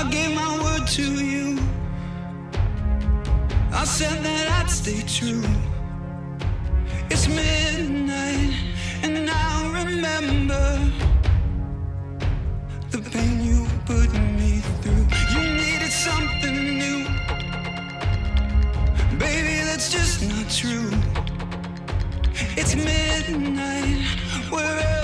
I gave my word to you. I said that I'd stay true. It's midnight, and I remember the pain you put me through. You needed something new. Baby, that's just not true. It's midnight, wherever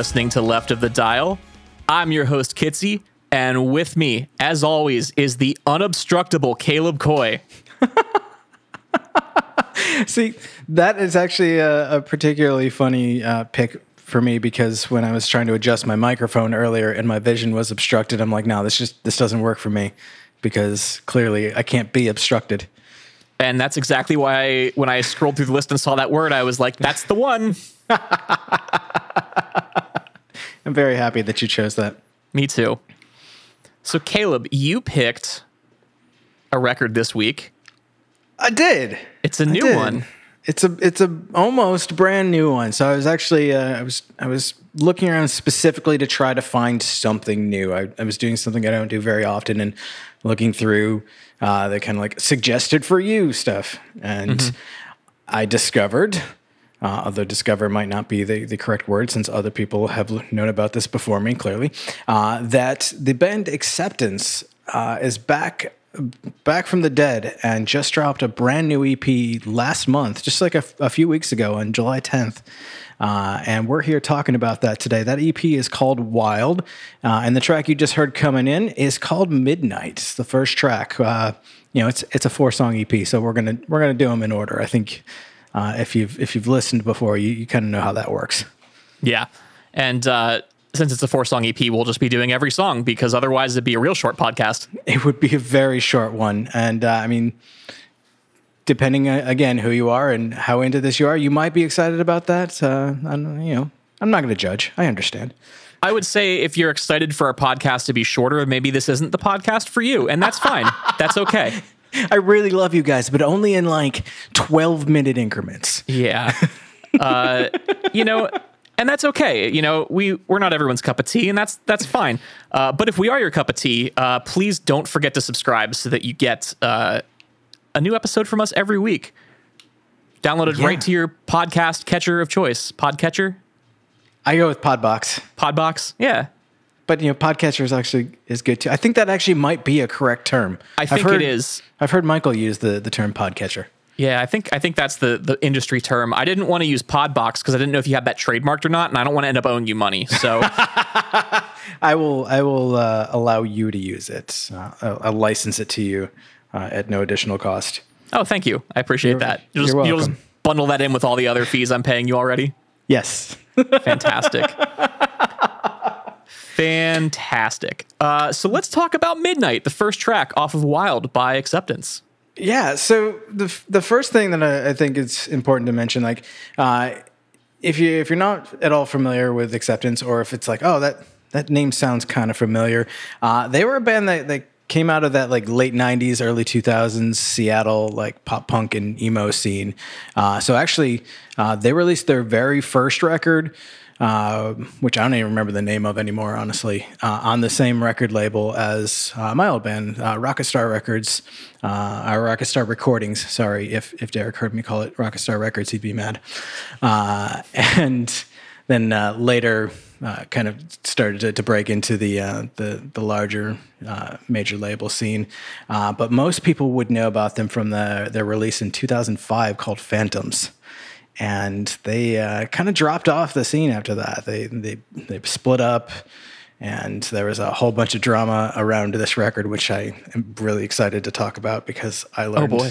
listening to Left of the Dial. I'm your host, Kitsy, and with me, as always, is the unobstructable Caleb Coy. See, that is actually a, a particularly funny uh, pick for me because when I was trying to adjust my microphone earlier and my vision was obstructed, I'm like, no, this just this doesn't work for me because clearly I can't be obstructed. And that's exactly why I, when I scrolled through the list and saw that word, I was like, that's the one. I'm very happy that you chose that. Me too. So, Caleb, you picked a record this week. I did. It's a new one. It's a it's a almost brand new one. So I was actually uh, I was I was looking around specifically to try to find something new. I, I was doing something I don't do very often and looking through uh, the kind of like suggested for you stuff, and I discovered. Uh, although discover might not be the, the correct word since other people have known about this before me, clearly, uh, that the band Acceptance uh, is back back from the dead and just dropped a brand new EP last month, just like a, few weeks ago on July 10th. Uh, and we're here talking about that today. That EP is called Wild, uh, and the track you just heard coming in is called Midnight. It's the first track. Uh, you know, it's it's a four song EP, so we're gonna we're gonna do them in order. I think uh, if you've if you've listened before, you, you kind of know how that works. Yeah. And uh, since it's a four song EP, we'll just be doing every song because otherwise it'd be a real short podcast. It would be a very short one, and uh, I mean, depending uh, again who you are and how into this you are, you might be excited about that. Uh, I'm, you know, I'm not going to judge. I understand. I would say if you're excited for our podcast to be shorter, maybe this isn't the podcast for you, and that's fine. that's okay. I really love you guys, but only in like 12 minute increments. Yeah. Uh, you know, and that's okay. You know, we we're not everyone's cup of tea, and that's that's fine. Uh, but if we are your cup of tea, uh, please don't forget to subscribe so that you get uh, a new episode from us every week. Downloaded Yeah. right to your podcast catcher of choice. Podcatcher, I go with Podbox, Podbox. Yeah, but you know, Podcatcher is actually is good too. I think that actually might be a correct term. I think heard- it is. I've heard Michael use the the term Podcatcher. Yeah, I think I think that's the the industry term. I didn't want to use Podbox because I didn't know if you had that trademarked or not, and I don't want to end up owing you money. So I will I will uh, allow you to use it. Uh, I'll, I'll license it to you uh, at no additional cost. Oh, thank you. I appreciate that. You'll just, you're you'll just bundle that in with all the other fees I'm paying you already. Yes. Fantastic. Fantastic. Uh, so let's talk about Midnight, the first track off of Wild by Acceptance. Yeah. So the the first thing that I, I think is important to mention, like, uh, if you if you're not at all familiar with Acceptance, or if it's like, oh, that that name sounds kind of familiar, uh, they were a band that that came out of that like late '90s, early 2000s Seattle like pop punk and emo scene. Uh, so actually, uh, they released their very first record. Uh, which I don't even remember the name of anymore, honestly, uh, on the same record label as uh, my old band, uh, Rocket Star Records, uh, or Rocket Star Recordings. Sorry, if if Derek heard me call it Rocket Star Records, he'd be mad. And then later, kind of started to, to break into the the the larger major label scene. But most people would know about them from the their release in 2005 called Phantoms and they uh, kind of dropped off the scene after that. They they they split up, and there was a whole bunch of drama around this record, which I am really excited to talk about because I learned boy.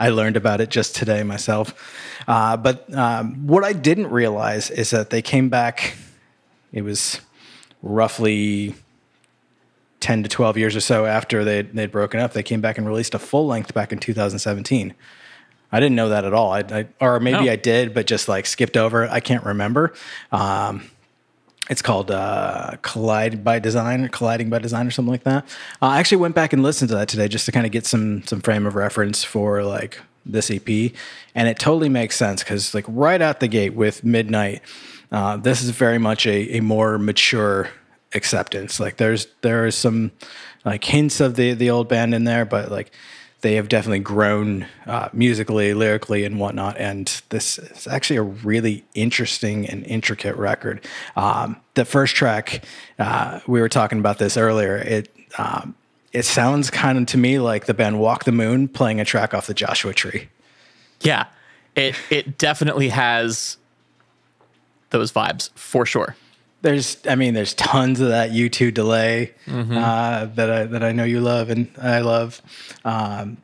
I learned about it just today myself. Uh, but um, what I didn't realize is that they came back. It was roughly. 10 to 12 years or so after they'd, they'd broken up, they came back and released a full length back in 2017. I didn't know that at all. I, I or maybe No. I did, but just like skipped over. it. I can't remember. Um, it's called uh, Collide by Design or Colliding by Design or something like that. Uh, I actually went back and listened to that today just to kind of get some some frame of reference for like this EP, and it totally makes sense because like right out the gate with Midnight, uh, this is very much a, a more mature acceptance. Like there's there are some like hints of the the old band in there, but like they have definitely grown uh, musically, lyrically, and whatnot. And this is actually a really interesting and intricate record. Um, the first track, uh, we were talking about this earlier. It um, it sounds kind of to me like the band Walk the Moon playing a track off the Joshua Tree. Yeah, it it definitely has those vibes for sure. There's, I mean, there's tons of that U2 delay uh, that I that I know you love and I love, um,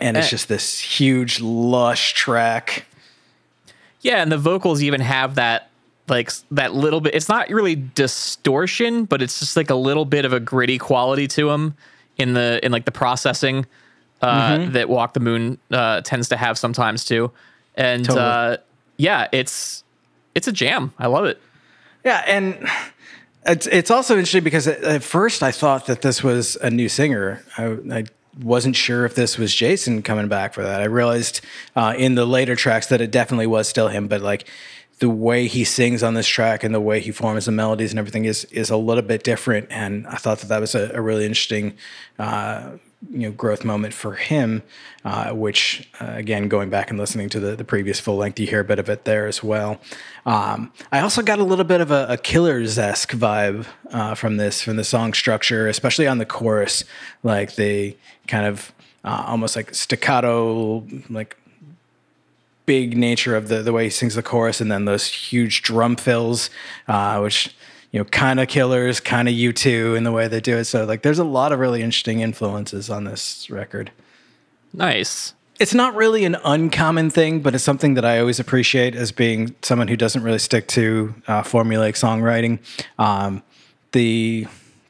and it's Eh. just this huge lush track. Yeah, and the vocals even have that like that little bit. It's not really distortion, but it's just like a little bit of a gritty quality to them in the in like the processing uh, that Walk the Moon uh, tends to have sometimes too. And Totally. uh, yeah, it's it's a jam. I love it. Yeah, and it's it's also interesting because at, first I thought that this was a new singer. I, I wasn't sure if this was Jason coming back for that. I realized uh, in the later tracks that it definitely was still him, but like the way he sings on this track and the way he forms the melodies and everything is is a little bit different. And I thought that that was a, a really interesting. Uh, you know, growth moment for him, uh, which uh, again, going back and listening to the, the previous full length, you hear a bit of it there as well. Um, I also got a little bit of a, a Killers esque vibe uh, from this, from the song structure, especially on the chorus. Like they kind of uh, almost like staccato, like big nature of the the way he sings the chorus, and then those huge drum fills, uh, which you know, kind of Killers, kind of U2 in the way they do it. So like, there's a lot of really interesting influences on this record. Nice. It's not really an uncommon thing, but it's something that I always appreciate as being someone who doesn't really stick to uh, formulaic songwriting. Um, the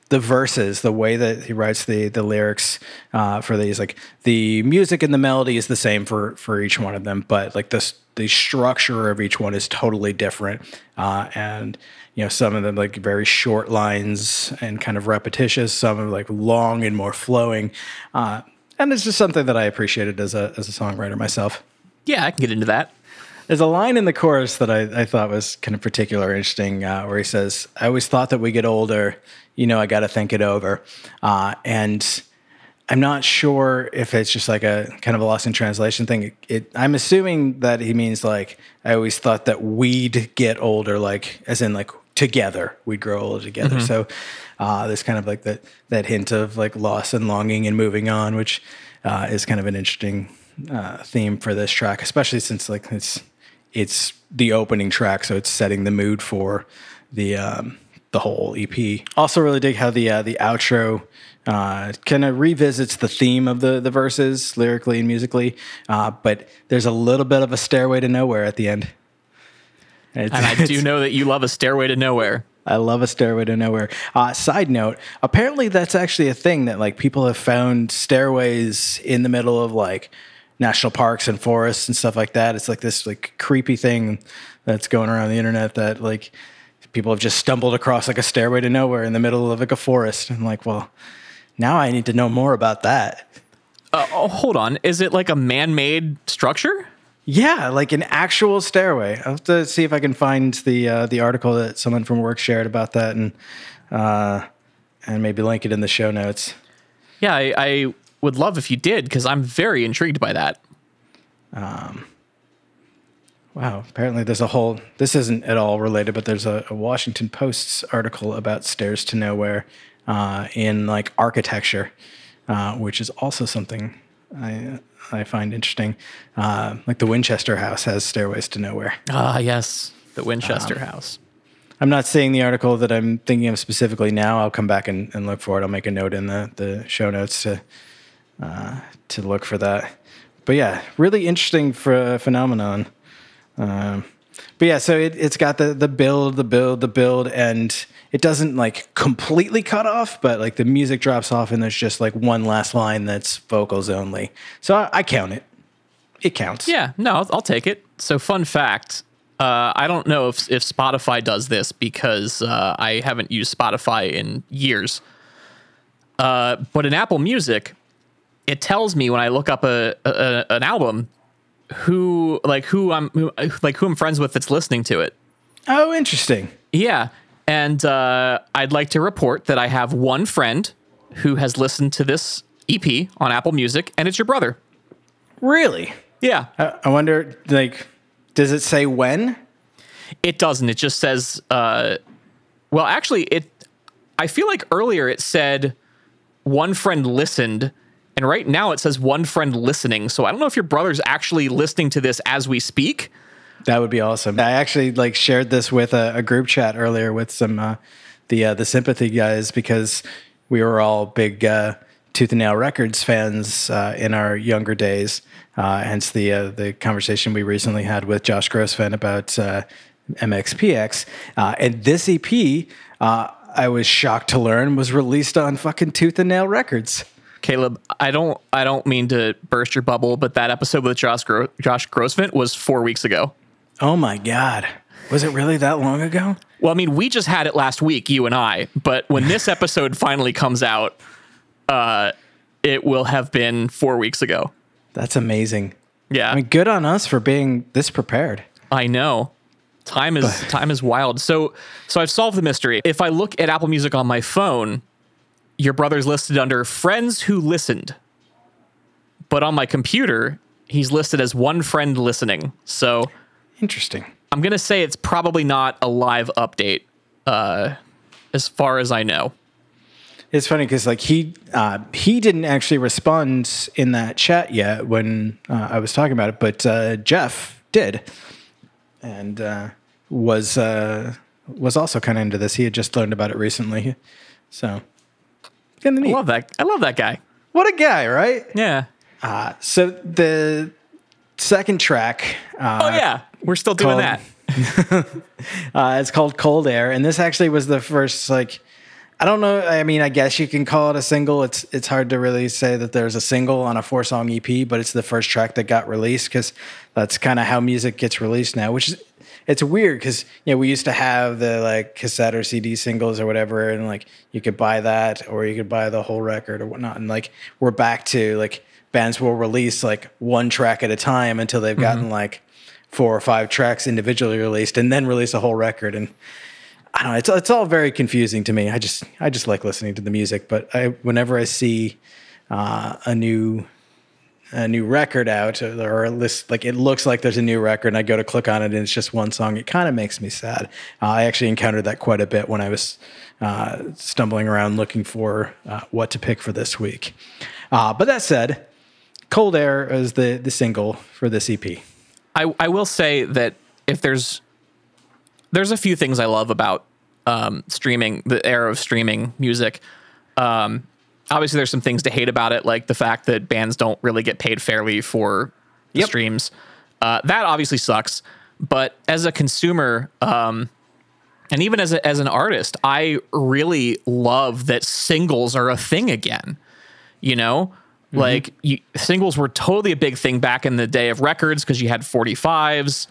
the verses, the way that he writes the the lyrics uh, for these, like the music and the melody is the same for for each one of them, but like this the structure of each one is totally different, uh, and you know some of them like very short lines and kind of repetitious, some are like long and more flowing. Uh, and it's just something that I appreciated as a as a songwriter myself. Yeah, I can get into that. There's a line in the chorus that I, I thought was kind of particular interesting, uh, where he says, "I always thought that we get older, you know, I got to think it over," uh, and I'm not sure if it's just like a kind of a lost in translation thing. It, it, I'm assuming that he means like I always thought that we'd get older, like as in like together we'd grow older together. So uh, there's kind of like that that hint of like loss and longing and moving on, which uh, is kind of an interesting uh, theme for this track, especially since like it's it's the opening track, so it's setting the mood for the um, the whole EP. Also, really dig how the uh, the outro uh, kind of revisits the theme of the the verses lyrically and musically, uh, but there's a little bit of a stairway to nowhere at the end. It's- And I do know that you love a stairway to nowhere. I love a stairway to nowhere. Uh, side note: apparently, that's actually a thing that like people have found stairways in the middle of like national parks and forests and stuff like that. It's like this like creepy thing that's going around the internet that like people have just stumbled across like a stairway to nowhere in the middle of like a forest. And like, well, now I need to know more about that. Uh, oh, hold on. Is it like a man-made structure? Yeah, like an actual stairway. I'll have to see if I can find the uh, the article that someone from work shared about that and uh, and maybe link it in the show notes. Yeah, I, I would love if you did because I'm very intrigued by that. Wow, apparently there's a whole. This isn't at all related, but there's a, a Washington Post's article about stairs to nowhere uh, in like architecture, uh, which is also something I I find interesting. Uh, like the Winchester House has stairways to nowhere. Ah, yes, the Winchester House. I'm not seeing the article that I'm thinking of specifically now. I'll come back and, and look for it. I'll make a note in the, the show notes to uh, to look for that. But yeah, really interesting ph- phenomenon. Um, but yeah, so it, it's got the the build, the build, the build, and it doesn't like completely cut off, but like the music drops off, and there's just like one last line that's vocals only. So I, I count it. It counts. Yeah, no, I'll, I'll take it. So, fun fact: uh, I don't know if if Spotify does this because uh, I haven't used Spotify in years. Uh, but in Apple Music, it tells me when I look up a, a an album who like who I'm who, like who I'm friends with that's listening to it. Oh, interesting. Yeah. And uh, I'd like to report that I have one friend who has listened to this EP on Apple Music, and it's your brother. Really? Yeah. I, I wonder, like, does it say when? It doesn't. It just says, uh, well, actually, it. I feel like earlier it said one friend listened, and right now it says one friend listening. So I don't know if your brother's actually listening to this as we speak. That would be awesome. I actually like shared this with a, a group chat earlier with some uh, the uh, the sympathy guys because we were all big uh, Tooth and Nail Records fans uh, in our younger days. Uh, hence the uh, the conversation we recently had with Josh Grossfan about MXPX. And this EP, I was shocked to learn, was released on fucking Tooth and Nail Records. Caleb, I don't, I don't mean to burst your bubble, but that episode with Josh, Gro- Josh Grossvent was four weeks ago. Oh my god, was it really that long ago? Well, I mean, we just had it last week, you and I. But when this episode finally comes out, uh, it will have been four weeks ago. That's amazing. Yeah, I mean, good on us for being this prepared. I know. Time is time is wild. So so I've solved the mystery. If I look at Apple Music on my phone, your brother's listed under friends who listened. But on my computer, he's listed as one friend listening. So Interesting. I'm gonna say it's probably not a live update, uh, as far as I know. It's funny because like he uh, he didn't actually respond in that chat yet when uh, I was talking about it, but uh, Jeff did, and uh, was uh, was also kind of into this. He had just learned about it recently, so kind of I love that. I love that guy. What a guy, right? Yeah. So the second track. Uh, Oh yeah, we're still doing called- that. Uh, it's called Cold Air, and this actually was the first like. I don't know. I mean, I guess you can call it a single. It's it's hard to really say that there's a single on a four song EP, but it's the first track that got released because that's kind of how music gets released now, which is it's weird because you know we used to have the like cassette or CD singles or whatever, and like you could buy that or you could buy the whole record or whatnot, and like we're back to like bands will release like one track at a time until they've gotten like four or five tracks individually released, and then release a whole record and. I don't know. It's it's all very confusing to me. I just I just like listening to the music, but I whenever I see uh, a new a new record out or list like it looks like there's a new record and I go to click on it and it's just one song, it kind of makes me sad. Uh, I actually encountered that quite a bit when I was uh, stumbling around looking for uh, what to pick for this week. Uh, but that said, Cold Air is the the single for this EP. I, I will say that if there's there's a few things I love about um, streaming, the era of streaming music. Um, obviously, there's some things to hate about it, like the fact that bands don't really get paid fairly for the Yep. streams. Uh, that obviously sucks. But as a consumer, um, and even as a, as an artist, I really love that singles are a thing again. You know, like you, singles were totally a big thing back in the day of records because you had 45s.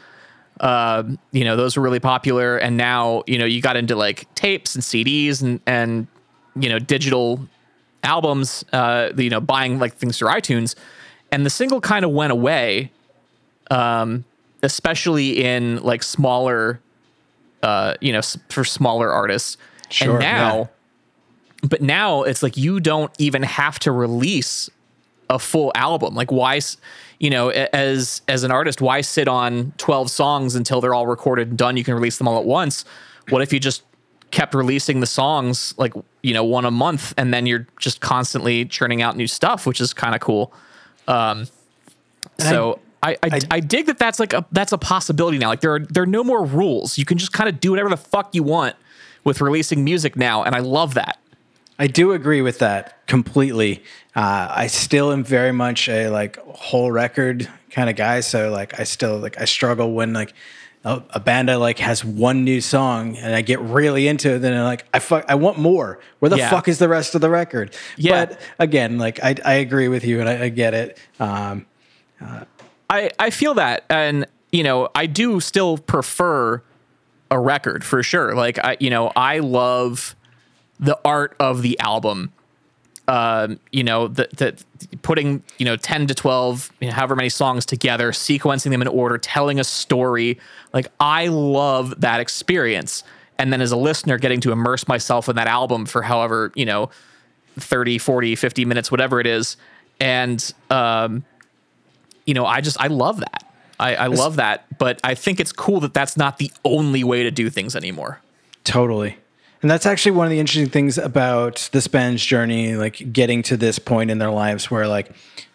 Um, you know, those were really popular. And now, you know, you got into like tapes and CDs and, and, you know, digital albums, uh, you know, buying like things through iTunes. And the single kind of went away, um, especially in like smaller, uh, you know, s- for smaller artists. Sure, and now, yeah. but now it's like you don't even have to release a full album. Like why, you know, as as an artist, why sit on twelve songs until they're all recorded and done? You can release them all at once. What if you just kept releasing the songs like you know one a month, and then you're just constantly churning out new stuff, which is kind of cool. Um, so. I, I, I, dig that that's like a that's a possibility now. Like there are there are no more rules. You can just kind of do whatever the fuck you want with releasing music now, and I love that. I do agree with that completely. Uh, I still am very much a like whole record kind of guy. So like I still like I struggle when like a, a band I like has one new song and I get really into it. Then I'm like I fuck I want more. Where the Yeah. fuck is the rest of the record? Yeah. But again, like I I agree with you and I, I get it. Um, I, I feel that and you know i do still prefer a record for sure like i you know i love the art of the album um you know the, the putting you know 10 to 12 you know, however many songs together sequencing them in order telling a story like i love that experience and then as a listener getting to immerse myself in that album for however you know 30 40 50 minutes whatever it is and um you know, I just I love that. I, I love that, but I think it's cool that that's not the only way to do things anymore. Totally. And that's actually one of the interesting things about this band's journey, like getting to this point in their lives where like,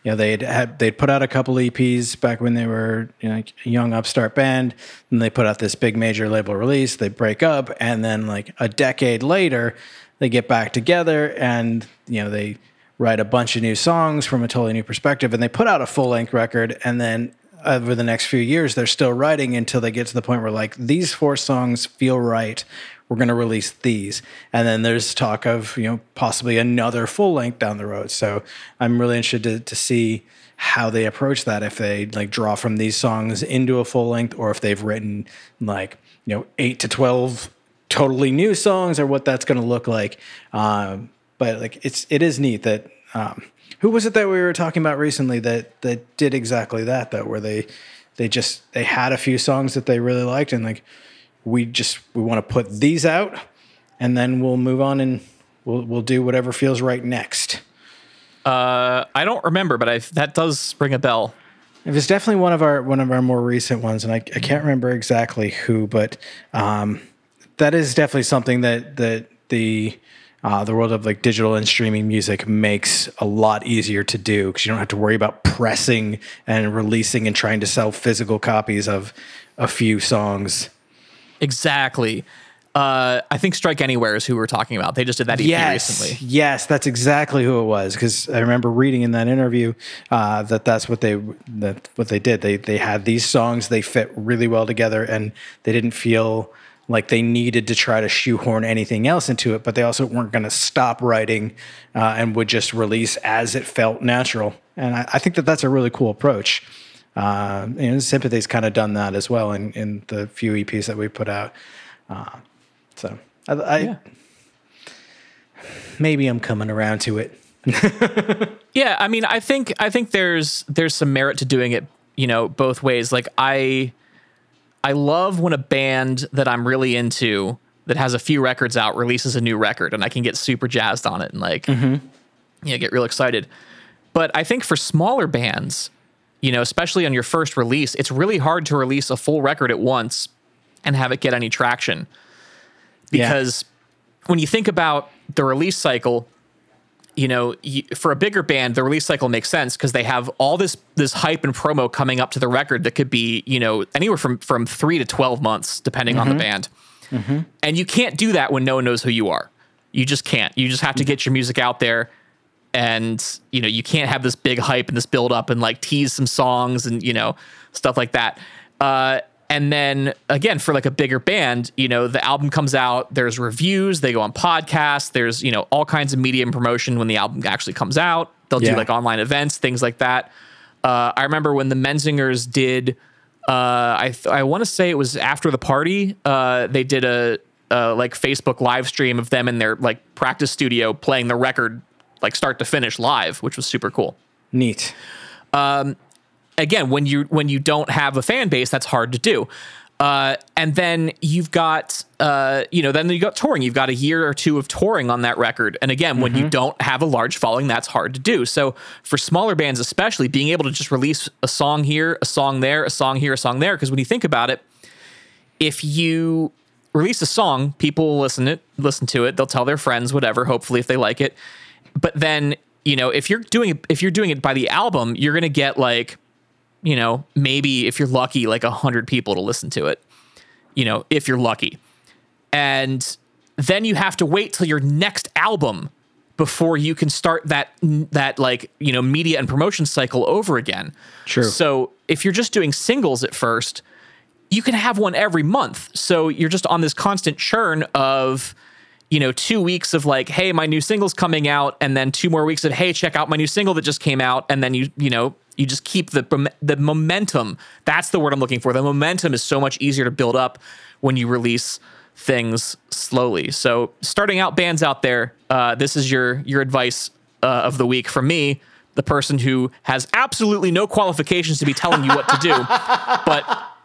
you know, they'd had they'd put out a couple EPs back when they were you know, like a young upstart band, and they put out this big major label release, they break up, and then like a decade later, they get back together and you know, they write a bunch of new songs from a totally new perspective. And they put out a full length record. And then over the next few years they're still writing until they get to the point where like these four songs feel right we're going to release these. And then there's talk of you know possibly another full length down the road. So i'm really interested to, to see how they approach that if they like draw from these songs into a full length or if they've written like you know 8 to 12 totally new songs or what that's going to look like. Um, but like it's it is neat that um, who was it that we were talking about recently that that did exactly that though where they they just they had a few songs that they really liked and like we just we want to put these out and then we'll move on and we'll we'll do whatever feels right next Uh, I don't remember, but I that does ring a bell. It was definitely one of our one of our more recent ones, and I, I can't remember exactly who, but um, that is definitely something that that the uh, the world of like digital and streaming music makes a lot easier to do because you don't have to worry about pressing and releasing and trying to sell physical copies of a few songs. Exactly. Uh, I think Strike Anywhere is who we're talking about. They just did that EP Yes, recently. yes, that's exactly who it was. Because I remember reading in that interview uh, that that's what they that what they did. They they had these songs. They fit really well together, and they didn't feel like they needed to try to shoehorn anything else into it. But they also weren't going to stop writing uh, and would just release as it felt natural. And I, I think that that's a really cool approach. Uh, and Sympathy's kind of done that as well in, in the few EPs that we put out. Uh, so I, I Yeah. maybe I'm coming around to it. Yeah, I mean, I think I think there's there's some merit to doing it, you know, both ways. Like I I love when a band that I'm really into that has a few records out releases a new record and I can get super jazzed on it and like you know, get real excited. But I think for smaller bands, you know, especially on your first release, it's really hard to release a full record at once and have it get any traction. Yeah. Because when you think about the release cycle, you know, you, for a bigger band, the release cycle makes sense because they have all this this hype and promo coming up to the record that could be, you know, anywhere from from three to twelve months, depending on the mm-hmm. band. Mm-hmm. And you can't do that when no one knows who you are. You just can't. You just have to mm-hmm. get your music out there, and you know, you can't have this big hype and this build up and like tease some songs and you know stuff like that. Uh, and then again, for like a bigger band, you know, the album comes out, there's reviews, they go on podcasts, there's, you know, all kinds of media and promotion when the album actually comes out. They'll Yeah. do like online events, things like that. Uh, I remember when the Menzingers did, uh, I, th- I want to say it was after the party, uh, they did a, uh, like Facebook live stream of them in their like practice studio playing the record, like start to finish live, which was super cool. Neat. again when you when you don't have a fan base that's hard to do. Uh, and then you've got uh, you know then you got touring. You've got a year or two of touring on that record. And again when you don't have a large following that's hard to do. So for smaller bands especially being able to just release a song here a song there a song here a song there because when you think about it if you release a song people will listen it listen to it. They'll tell their friends whatever hopefully if they like it but then you know if you're doing it if you're doing it by the album you're going to get like you know, maybe if you're lucky, like a hundred people to listen to it, you know, if you're lucky. And then you have to wait till your next album before you can start that that like, you know, media and promotion cycle over again. True. So if you're just doing singles at first, you can have one every month. So you're just on this constant churn of, you know, two weeks of like, hey, my new single's coming out, and then two more weeks of, hey, check out my new single that just came out, and then you, you know, you just keep the the momentum. That's the word I'm looking for. The momentum is so much easier to build up when you release things slowly. So starting out bands out there, uh, this is your your advice uh, of the week from me, the person who has absolutely no qualifications to be telling you what to do, but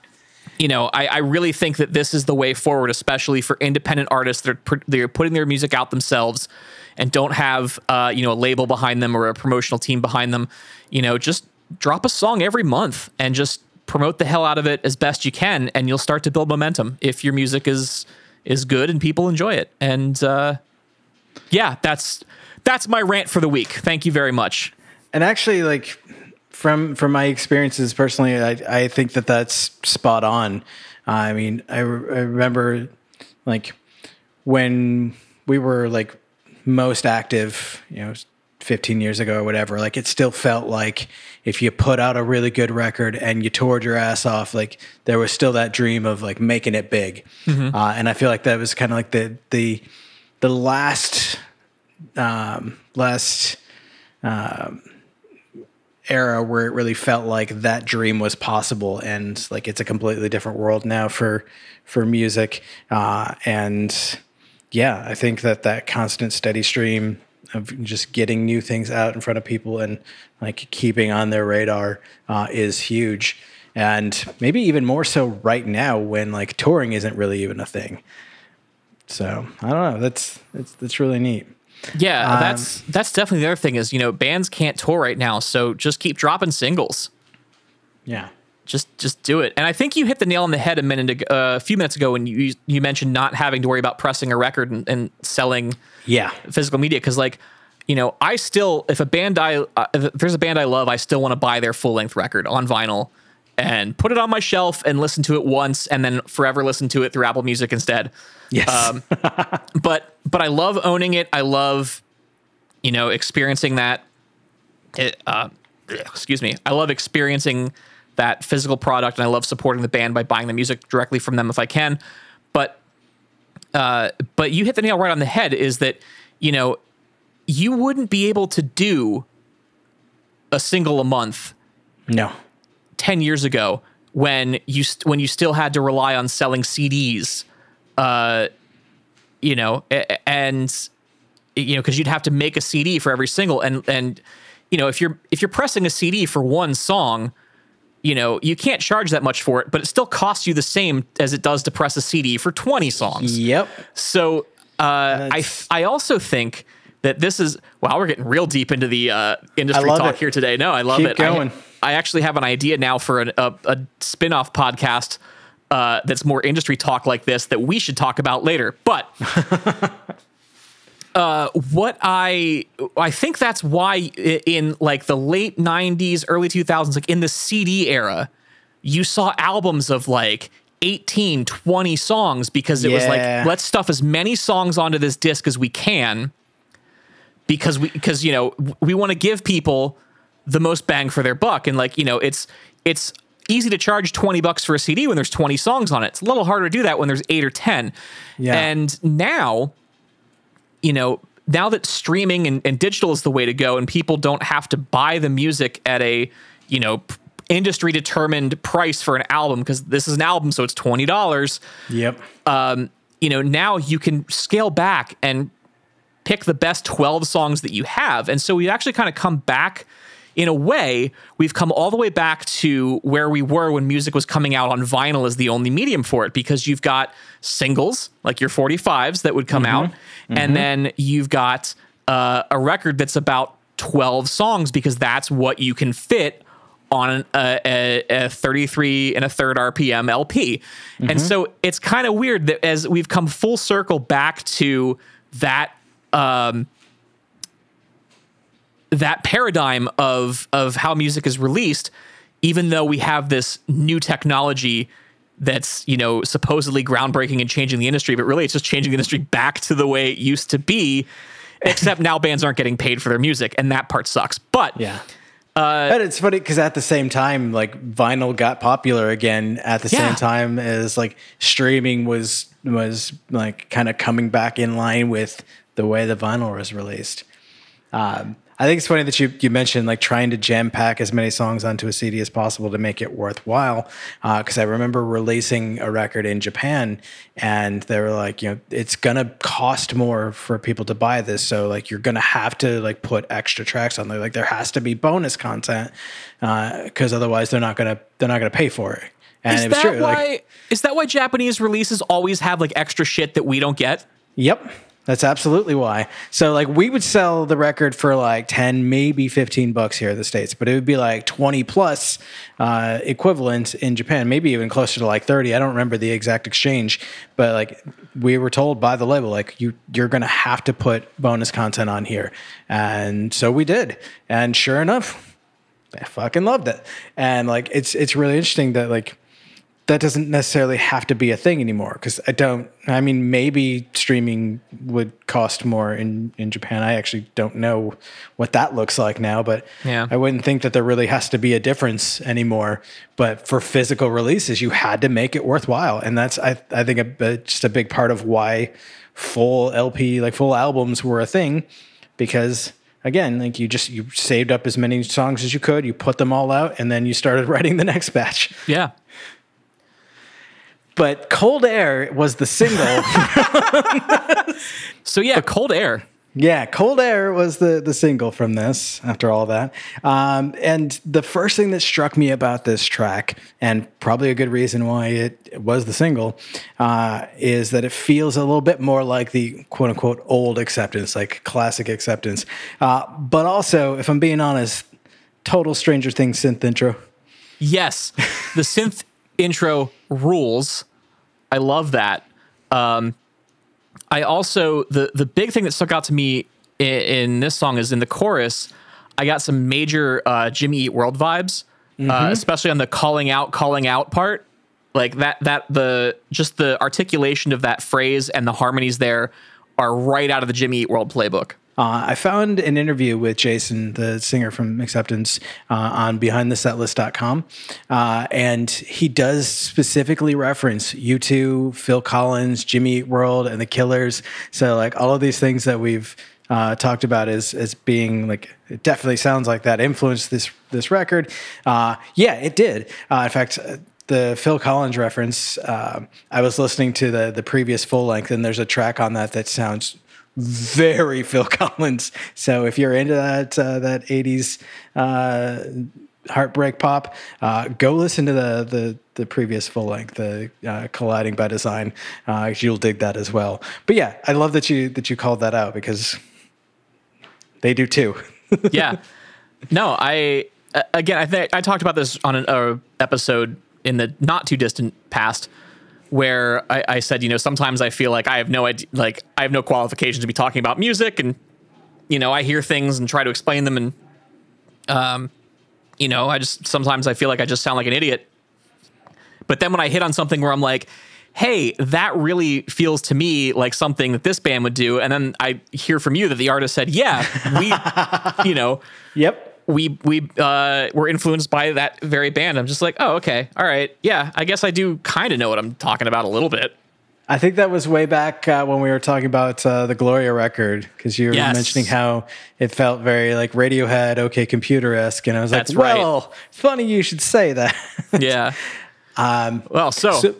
you know, I, I really think that this is the way forward, especially for independent artists that are, they're putting their music out themselves and don't have, uh, you know, a label behind them or a promotional team behind them. You know, just drop a song every month and just promote the hell out of it as best you can, and you'll start to build momentum if your music is is good and people enjoy it. And uh, yeah, that's that's my rant for the week. Thank you very much. And actually, like from from my experiences personally, I I think that that's spot on. I mean, I, re- I remember like when we were like most active, you know, 15 years ago or whatever, like it still felt like if you put out a really good record and you toured your ass off, like there was still that dream of like making it big. Uh, and I feel like that was kind of like the, the, the last, um, last, era where it really felt like that dream was possible and like it's a completely different world now for for music. Uh and yeah i think that that constant steady stream of just getting new things out in front of people and like keeping on their radar uh, is huge. And maybe even more so right now when like touring isn't really even a thing. So i don't know. That's that's that's really neat Yeah, that's that's definitely the other thing is you know bands can't tour right now, so just keep dropping singles. yeah Just just do it. And I think you hit the nail on the head a minute ago, uh, a few minutes ago when you you mentioned not having to worry about pressing a record and, and selling yeah physical media because like you know I still if a band I uh, if there's a band I love I still want to buy their full length record on vinyl and put it on my shelf and listen to it once and then forever listen to it through Apple Music instead. Yes Um, but but I love owning it. I love you know experiencing that. It, uh, excuse me. I love experiencing that physical product, and I love supporting the band by buying the music directly from them if I can. But uh, but you hit the nail right on the head. Is that you know you wouldn't be able to do a single a month no 10 years ago when you st- when you still had to rely on selling CDs uh you know and you know because you'd have to make a CD for every single and and you know if you're if you're pressing a CD for one song you know you can't charge that much for it but it still costs you the same as it does to press a CD for 20 songs Yep. so uh, I I also think that this is wow we're getting real deep into the uh, industry talk it. here today. No, I love Keep it. I- going. I, actually have an idea now for an, a, a spin-off podcast uh, that's more industry talk like this that we should talk about later. But uh, what I I think that's why in like the late '90s, early 2000s, like in the CD era, you saw albums of like 18, 20 songs because it was like let's stuff as many songs onto this disc as we can because we because you know we want to give people the most bang for their buck and like you know it's it's easy to charge 20 bucks for a CD when there's 20 songs on it. It's a little harder to do that when there's 8 or 10. Yeah. And now you know, now that streaming and, and digital is the way to go and people don't have to buy the music at a, you know, industry determined price for an album because this is an album so it's $20 Yep. Um, you know, now you can scale back and pick the best 12 songs that you have. And so we actually kind of come back in a way, we've come all the way back to where we were when music was coming out on vinyl as the only medium for it because you've got singles like your 45s that would come out and then you've got uh, a record that's about 12 songs because that's what you can fit on a, a, a 33 and a third RPM LP. And so it's kind of weird that as we've come full circle back to that um, that paradigm of of how music is released, even though we have this new technology that's you know supposedly groundbreaking and changing the industry, but really it's just changing the industry back to the way it used to be. Except now bands aren't getting paid for their music, and that part sucks. But Yeah. but it's funny because at the same time, like vinyl got popular again. At the Yeah. same time as like streaming was was like kind of coming back in line with the way the vinyl was released. Um, I think it's funny that you you mentioned like trying to jam pack as many songs onto a CD as possible to make it worthwhile. Uh, because I remember releasing a record in Japan, and they were like, you know, it's gonna cost more for people to buy this, so like you're gonna have to like put extra tracks on there. Like there has to be bonus content uh, because otherwise they're not gonna they're not gonna pay for it. And is it was that true. why? Like, is that why Japanese releases always have like extra shit that we don't get? Yep. That's absolutely why. So like we would sell the record for like 10, maybe 15 bucks here in the States, but it would be like 20 plus uh, equivalent in Japan, maybe even closer to like 30. I don't remember the exact exchange, but like we were told by the label, like you, you're going to have to put bonus content on here. And so we did. And sure enough, I fucking loved it. And like, it's, it's really interesting that like, that doesn't necessarily have to be a thing anymore because I don't. I mean, maybe streaming would cost more in in Japan. I actually don't know what that looks like now, but Yeah. I wouldn't think that there really has to be a difference anymore. But for physical releases, you had to make it worthwhile, and that's I I think a, a- just a big part of why full LP like full albums were a thing because. Again, like you just you saved up as many songs as you could, you put them all out, and then you started writing the next batch. Yeah. But Cold Air was the single. So yeah, Cold Air. yeah, Cold Air was the the single from this. After all that, um, and the first thing that struck me about this track, and probably a good reason why it was the single, uh, is that it feels a little bit more like the quote unquote old acceptance, like classic acceptance. Uh, but also, if I'm being honest, total Stranger Things synth intro. Yes, the synth intro rules. I love that. Um, I also the the big thing that stuck out to me in, in this song is in the chorus. I got some major uh, Jimmy Eat World vibes, uh, especially on the calling out, calling out part. Like that that the just the articulation of that phrase and the harmonies there are right out of the Jimmy Eat World playbook. Uh, I found an interview with Jason, the singer from Acceptance, uh, on BehindTheSetlist.com, uh, and he does specifically reference U2, Phil Collins, Jimmy World, and The Killers. So, like all of these things that we've uh, talked about as as being like it definitely sounds like that influenced this this record. Uh, yeah, it did. Uh, in fact. The Phil Collins reference. Uh, I was listening to the the previous full length, and there's a track on that that sounds very Phil Collins. So if you're into that uh, that '80s uh, heartbreak pop, uh, go listen to the the the previous full length, the uh, colliding by design. Uh, you'll dig that as well. But yeah, I love that you that you called that out because they do too. yeah. No, I again, I think I talked about this on an uh, episode in the not too distant past, where I, I said, you know, sometimes I feel like I have no idea, like I have no qualifications to be talking about music, and you know, I hear things and try to explain them, and um, you know, I just sometimes I feel like I just sound like an idiot. But then when I hit on something where I'm like, hey, that really feels to me like something that this band would do, and then I hear from you that the artist said, yeah, we, you know, yep. We we uh, were influenced by that very band. I'm just like, oh, okay, all right, yeah. I guess I do kind of know what I'm talking about a little bit. I think that was way back uh, when we were talking about uh, the Gloria record because you were Yes. mentioning how it felt very like Radiohead, OK Computer esque, and I was That's like, right. "Well, funny you should say that." Yeah. um. Well, so, so-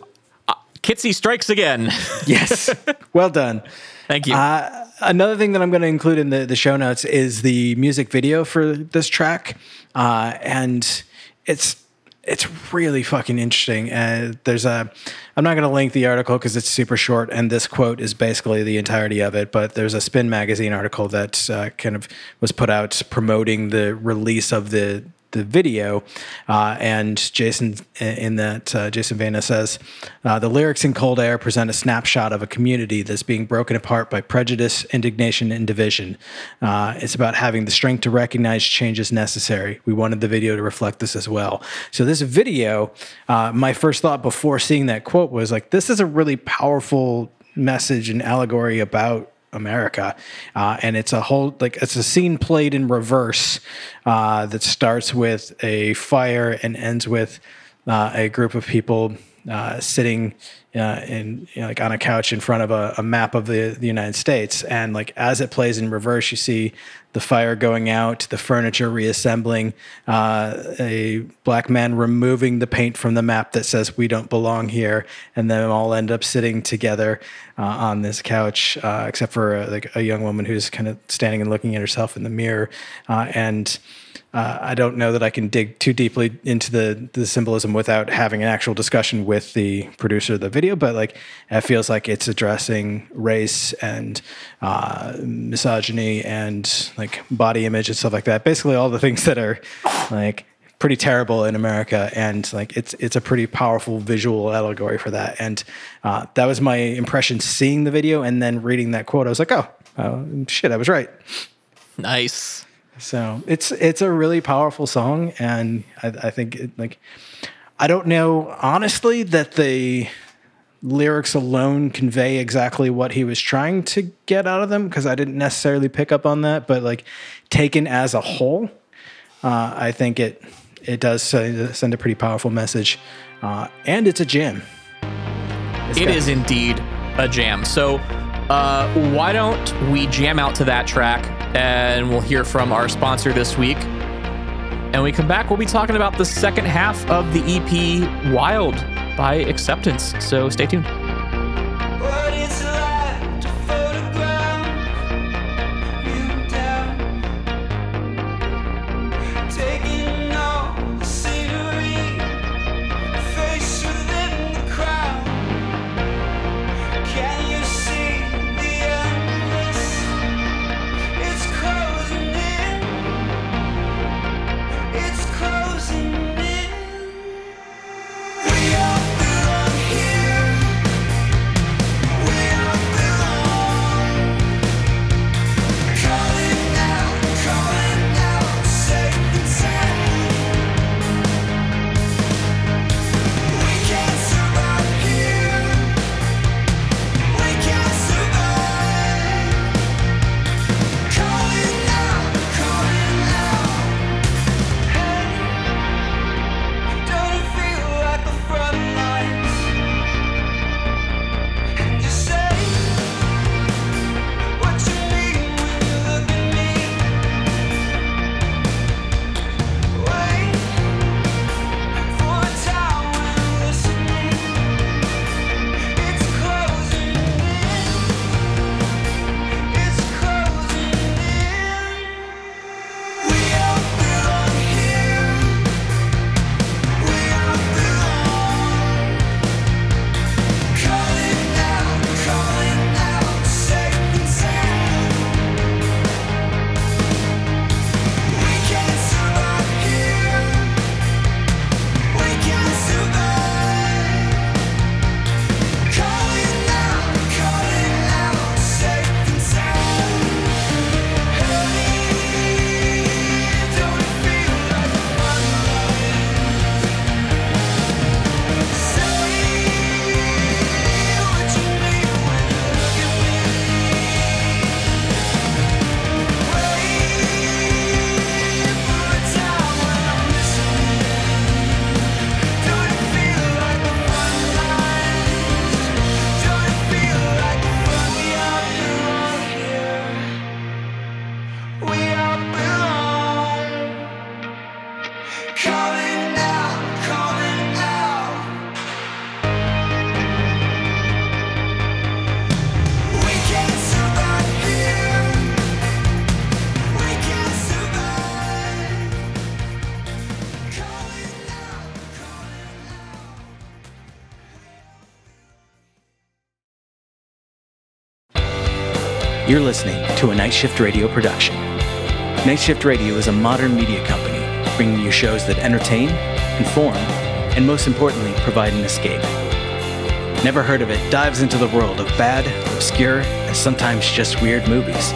uh, Kitsy strikes again. yes, well done. Thank you. Uh, another thing that I'm going to include in the, the show notes is the music video for this track, uh, and it's it's really fucking interesting. Uh, there's a I'm not going to link the article because it's super short, and this quote is basically the entirety of it. But there's a Spin magazine article that uh, kind of was put out promoting the release of the the video, uh, and Jason in that uh, Jason Vena says uh, the lyrics in Cold Air present a snapshot of a community that's being broken apart by prejudice, indignation, and division. Uh, it's about having the strength to recognize change is necessary. We wanted the video to reflect this as well. So this video, uh, my first thought before seeing that quote was like, this is a really powerful message and allegory about America, uh, and it's a whole like it's a scene played in reverse uh, that starts with a fire and ends with uh, a group of people uh, sitting uh, you know, like on a couch in front of a, a map of the, the United States, and like as it plays in reverse, you see the fire going out, the furniture reassembling, uh, a black man removing the paint from the map that says "We don't belong here," and then all end up sitting together uh, on this couch, uh, except for uh, like a young woman who's kind of standing and looking at herself in the mirror, uh, and. Uh, I don't know that I can dig too deeply into the the symbolism without having an actual discussion with the producer of the video, but like it feels like it's addressing race and uh, misogyny and like body image and stuff like that. Basically, all the things that are like pretty terrible in America, and like it's it's a pretty powerful visual allegory for that. And uh, that was my impression seeing the video and then reading that quote. I was like, oh, uh, shit, I was right. nice. So it's it's a really powerful song, and I, I think it, like I don't know honestly that the lyrics alone convey exactly what he was trying to get out of them because I didn't necessarily pick up on that, but like taken as a whole, uh, I think it it does send, a pretty powerful message, uh, and it's a jam. It's It got- is indeed a jam. So, uh, why don't we jam out to that track and we'll hear from our sponsor this week. And we come back, we'll be talking about the second half of the EP Wild by Acceptance. So stay tuned. To a Night Shift Radio production. Night Shift Radio is a modern media company bringing you shows that entertain, inform, and most importantly, provide an escape. Never heard of it dives into the world of bad, obscure, and sometimes just weird movies.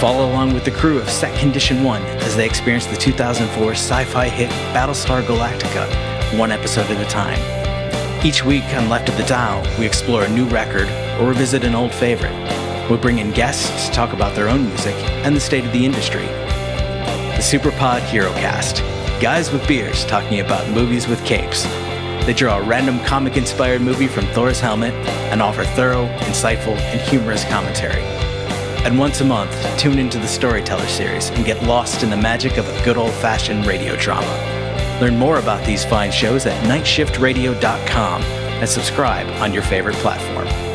Follow along with the crew of Set Condition 1 as they experience the 2004 sci fi hit Battlestar Galactica, one episode at a time. Each week on Left of the Dial, we explore a new record or revisit an old favorite. We bring in guests to talk about their own music and the state of the industry. The Superpod Hero Cast, guys with beers talking about movies with capes. They draw a random comic inspired movie from Thor's helmet and offer thorough, insightful, and humorous commentary. And once a month, tune into the Storyteller series and get lost in the magic of a good old fashioned radio drama. Learn more about these fine shows at nightshiftradio.com and subscribe on your favorite platform.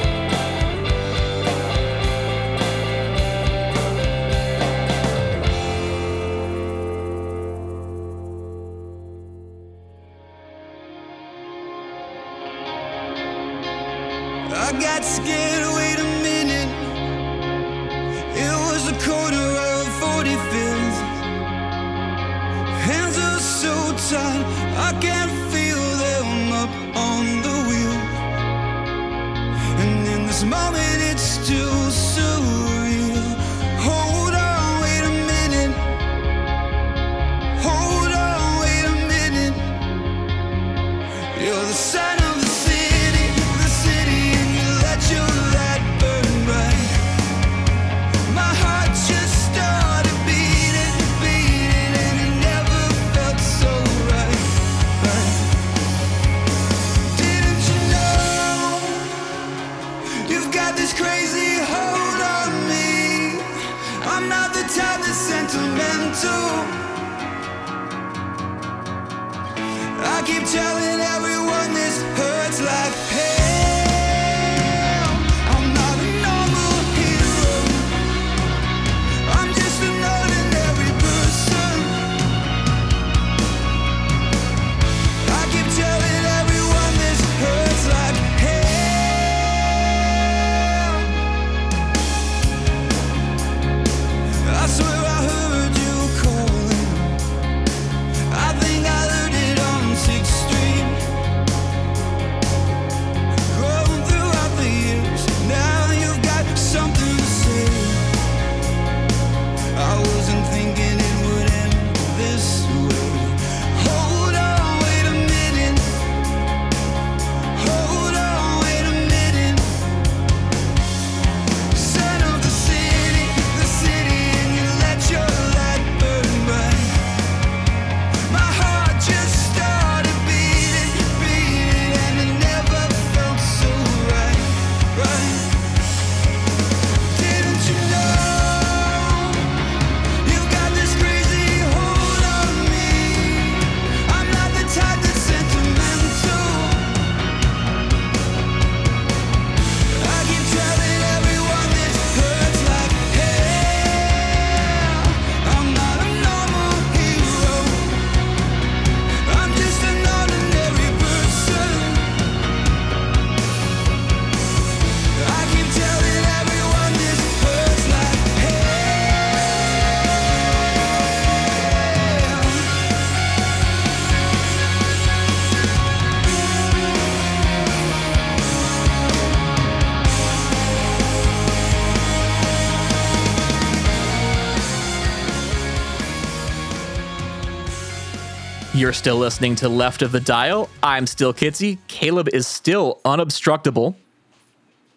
You're still listening to Left of the Dial. I'm still Kitsy. Caleb is still unobstructable.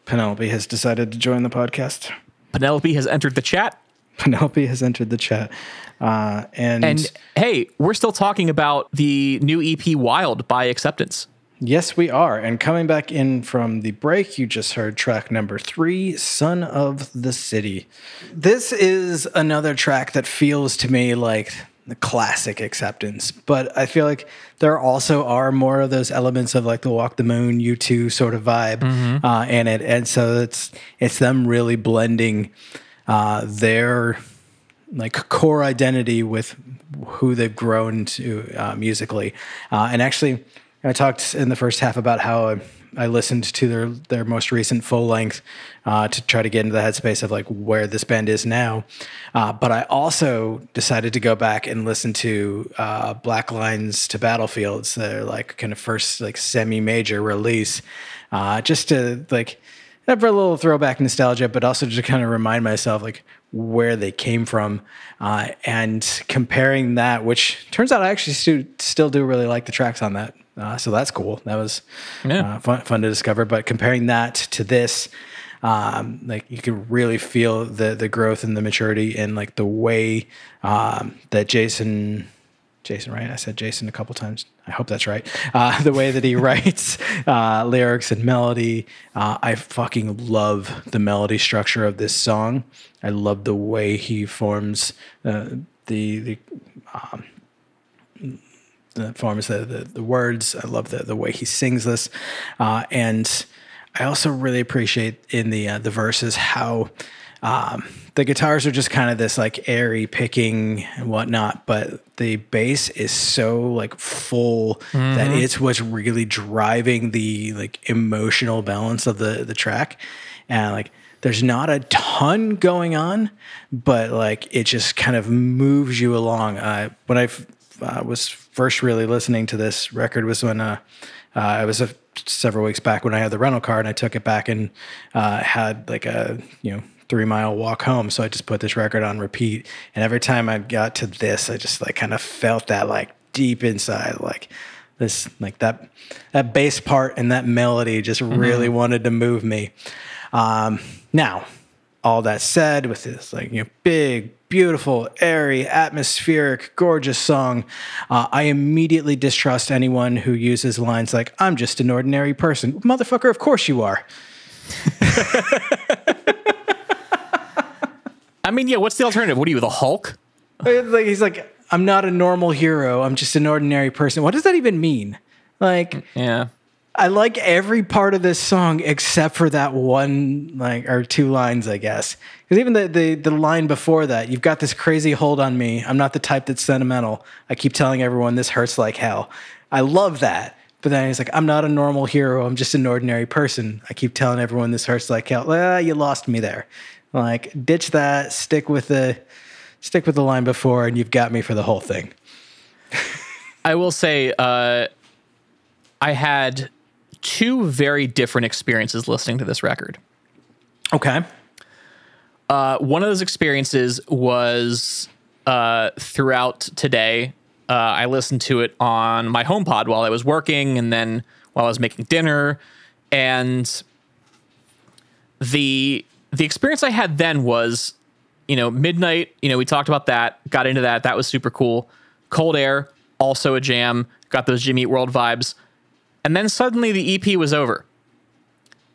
Penelope has decided to join the podcast. Penelope has entered the chat. Penelope has entered the chat. Uh, and, And hey, we're still talking about the new EP Wild by Acceptance. yes, we are. And coming back in from the break, you just heard track number three, Son of the City. This is another track that feels to me like the classic acceptance. But I feel like there also are more of those elements of like the Walk the Moon, U2 sort of vibe uh, in it, and so it's it's them really blending uh, their like core identity with who they've grown to uh, musically. Uh, and actually, I talked in the first half about how I, listened to their their most recent full length uh, to try to get into the headspace of like where this band is now. Uh, but I also decided to go back and listen to uh, Black Lines to Battlefields, their like kind of first like semi major release, uh, just to like have a little throwback nostalgia, but also just to kind of remind myself like where they came from, uh, and comparing that, which turns out I actually still still do really like the tracks on that. Uh, so that's cool. That was Yeah. uh, fun, fun to discover. But comparing that to this, um, like you could really feel the the growth and the maturity and like the way um, that Jason. Jason, right? I said Jason a couple times. I hope that's right. Uh, the way that he writes uh, lyrics and melody, uh, I fucking love the melody structure of this song. I love the way he forms uh, the the the forms the, the the words. I love the the way he sings this, uh, and I also really appreciate in the uh, the verses how. Um, the guitars are just kind of this like airy picking and whatnot, but the bass is so like full that it's what's really driving the like emotional balance of the the track, and like there's not a ton going on, but like it just kind of moves you along. Uh, when I uh, was first really listening to this record was when uh, uh, it was a, several weeks back when I had the rental car and I took it back and uh, had like a you know three mile walk home. So I just put this record on repeat, and every time I got to this, I just like kind of felt that like deep inside, like this like that that bass part and that melody just really wanted to move me. Um, now, all that said, with this like you know big, beautiful, airy, atmospheric, gorgeous song, uh, I immediately distrust anyone who uses lines like "I'm just an ordinary person." Motherfucker, of course you are. I mean, yeah. What's the alternative? What are you, the Hulk? Like he's like, "I'm not a normal hero. I'm just an ordinary person." What does that even mean? Like, Yeah. I like every part of this song except for that one like or two lines, I guess. Because even the, the the line before that, you've got this crazy hold on me. I'm not the type that's sentimental. I keep telling everyone this hurts like hell. I love that. But then he's like, I'm not a normal hero. I'm just an ordinary person. I keep telling everyone this hurts like hell. Ah, you lost me there. Like, ditch that. Stick with the stick with the line before, and you've got me for the whole thing. I will say, uh, I had two very different experiences listening to this record. Okay. Uh, one of those experiences was uh, throughout today. Uh, I listened to it on my HomePod while I was working, and then while I was making dinner. And the the experience I had then was, you know, midnight. You know, we talked about that, got into that. That was super cool. Cold Air, also a jam. Got those Jimmy Eat World vibes. And then suddenly the EP was over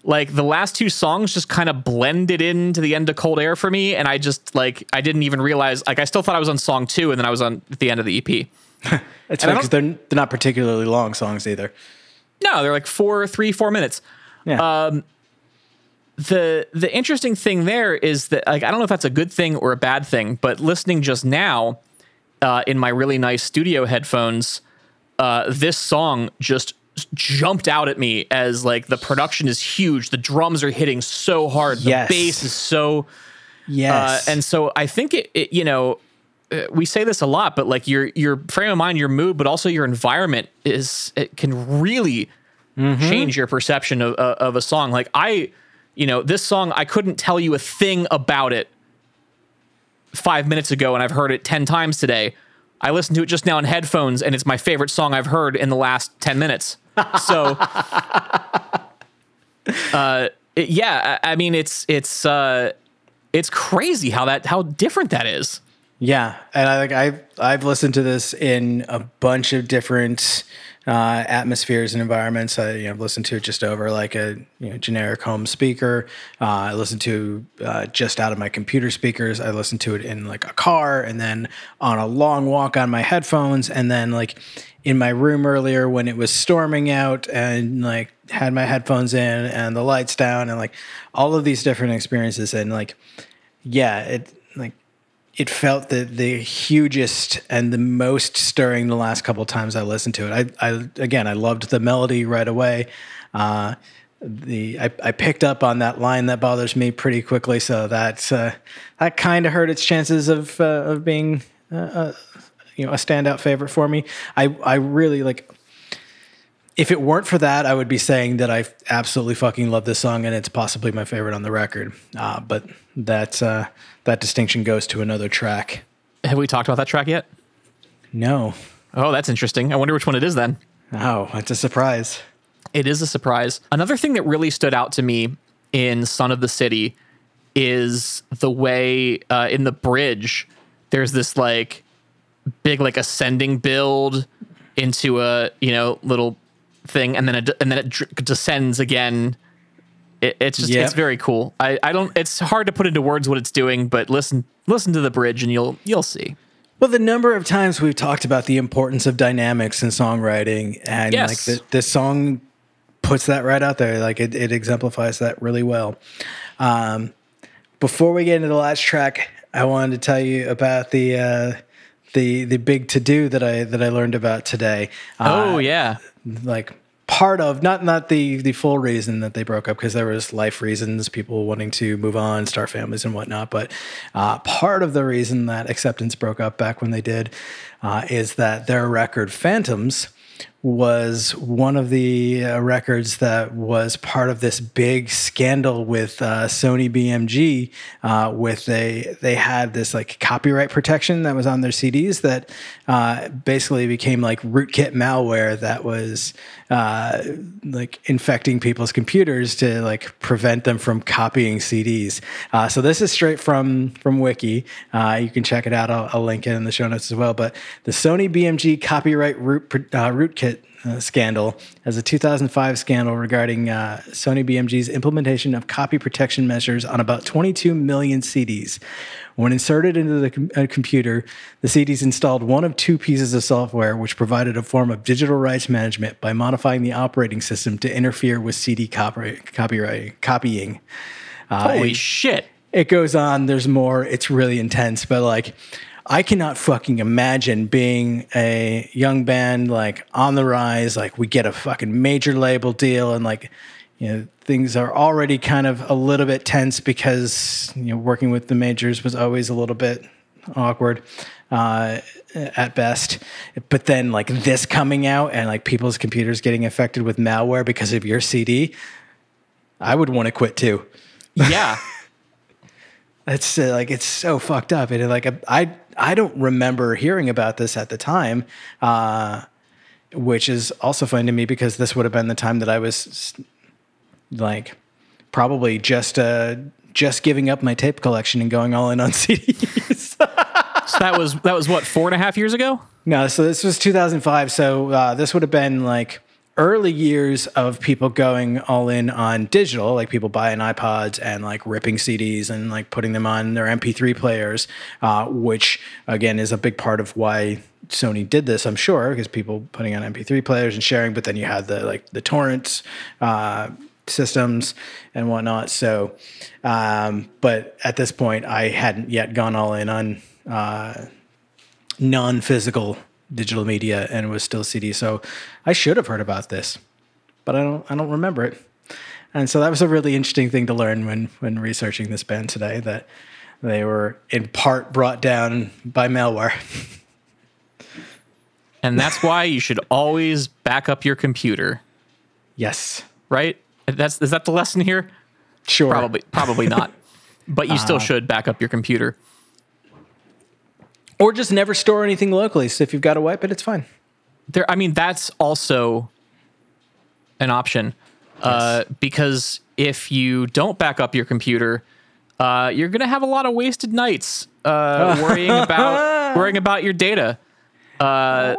like the last two songs just kind of blended into the end of cold air for me and i just like i didn't even realize like i still thought i was on song two and then i was on the end of the ep It's And because they're, they're not particularly long songs either. no they're like four three four minutes Yeah. Um, the the interesting thing there is that like i don't know if that's a good thing or a bad thing but listening just now uh, in my really nice studio headphones uh, this song just jumped out at me as like the production is huge the drums are hitting so hard the Yes. bass is so yes. Uh, and so I think it, it you know, uh, we say this a lot, but like your your frame of mind, your mood, but also your environment is it can really change your perception of of a song. Like I, you know, this song I couldn't tell you a thing about it five minutes ago, and I've heard it ten times today. I listened to it just now in headphones, and it's my favorite song I've heard in the last ten minutes. So, uh, it- yeah, I, I mean, it's it's uh, it's crazy how that how different that is. Yeah, and I like I've I've listened to this in a bunch of different uh, atmospheres and environments. I you know to it just over like a you know generic home speaker. Uh, I listened to uh, just out of my computer speakers. I listened to it in like a car, and then on a long walk on my headphones, and then like in my room earlier when it was storming out, and like had my headphones in and the lights down, and like all of these different experiences, and like yeah, it like it felt the the hugest and the most stirring the last couple times I listened to it. I, I again I loved the melody right away. Uh, the I, I picked up on that line that bothers me pretty quickly, so that uh, that kind of hurt its chances of uh, of being uh, uh, you know a standout favorite for me. I I really like. If it weren't for that, I would be saying that I absolutely fucking love this song and it's possibly my favorite on the record. Uh, but that uh, that distinction goes to another track. Have we talked about that track yet? No, Oh, that's interesting. I wonder which one it is then. oh, it's a surprise. It is a surprise. Another thing that really stood out to me in Son of the City is the way uh, in the bridge there's this like big like ascending build into a you know little thing and then it, and then it descends again. It, it's just Yep. it's very cool. I, I don't. It's hard to put into words what it's doing, but listen listen to the bridge and you'll you'll see. Well, the number of times we've talked about the importance of dynamics in songwriting, and Yes. like the, this song puts that right out there. Like it, it exemplifies that really well. Um, before we get into the last track, I wanted to tell you about the uh, the the big to do that I that I learned about today. Uh, oh yeah. like part of not not the the full reason that they broke up because there was life reasons people wanting to move on start families and whatnot but uh, part of the reason that acceptance broke up back when they did uh, is that their record phantoms was one of the uh, records that was part of this big scandal with uh, Sony BMG. Uh, with they they had this like copyright protection that was on their CDs that uh, basically became like rootkit malware that was uh, like infecting people's computers to like prevent them from copying CDs. Uh, so this is straight from from Wiki. You can check it out. I'll, I'll link it in the show notes as well. But the Sony BMG copyright root rootkit uh, scandal as a 2005 scandal regarding uh, Sony BMG's implementation of copy protection measures on about 22 million CDs. When inserted into the com- uh, computer, the CDs installed one of two pieces of software which provided a form of digital rights management by modifying the operating system to interfere with CD copy- copyright copying. Uh, Holy it- shit. it goes on. There's more. It's really intense, but like, I cannot fucking imagine being a young band like on the rise. Like, we get a fucking major label deal, and like, you know, things are already kind of a little bit tense because you know working with the majors was always a little bit awkward uh, at best. But then like this coming out and like people's computers getting affected with malware because of your CD, I would want to quit too. Yeah. It's uh, like it's so fucked up, and like I I don't remember hearing about this at the time, uh, which is also funny to me because this would have been the time that I was like probably just uh just giving up my tape collection and going all in on CDs. So that was that was what four and a half years ago. No, so this was 2005. So uh, this would have been like early years of people going all in on digital, like people buying iPods and like ripping CDs and like putting them on their MP3 players, uh, which again is a big part of why Sony did this, I'm sure, because people putting on MP3 players and sharing. But then you had the like the torrents. Uh, systems and whatnot so um, but at this point i hadn't yet gone all in on uh, non-physical digital media and it was still CD. So I should have heard about this, but I don't. I don't remember it. And so that was a really interesting thing to learn when when researching this band today. That they were in part brought down by malware. And that's why you should always back up your computer, yes, right? That's is that the lesson here? sure. Probably probably not. But you Uh, still should back up your computer. Or just never store anything locally. So if you've got to wipe it, it's fine. There I mean that's also an option. Uh, because if you don't back up your computer, uh, you're gonna have a lot of wasted nights uh, worrying about worrying about your data. Uh,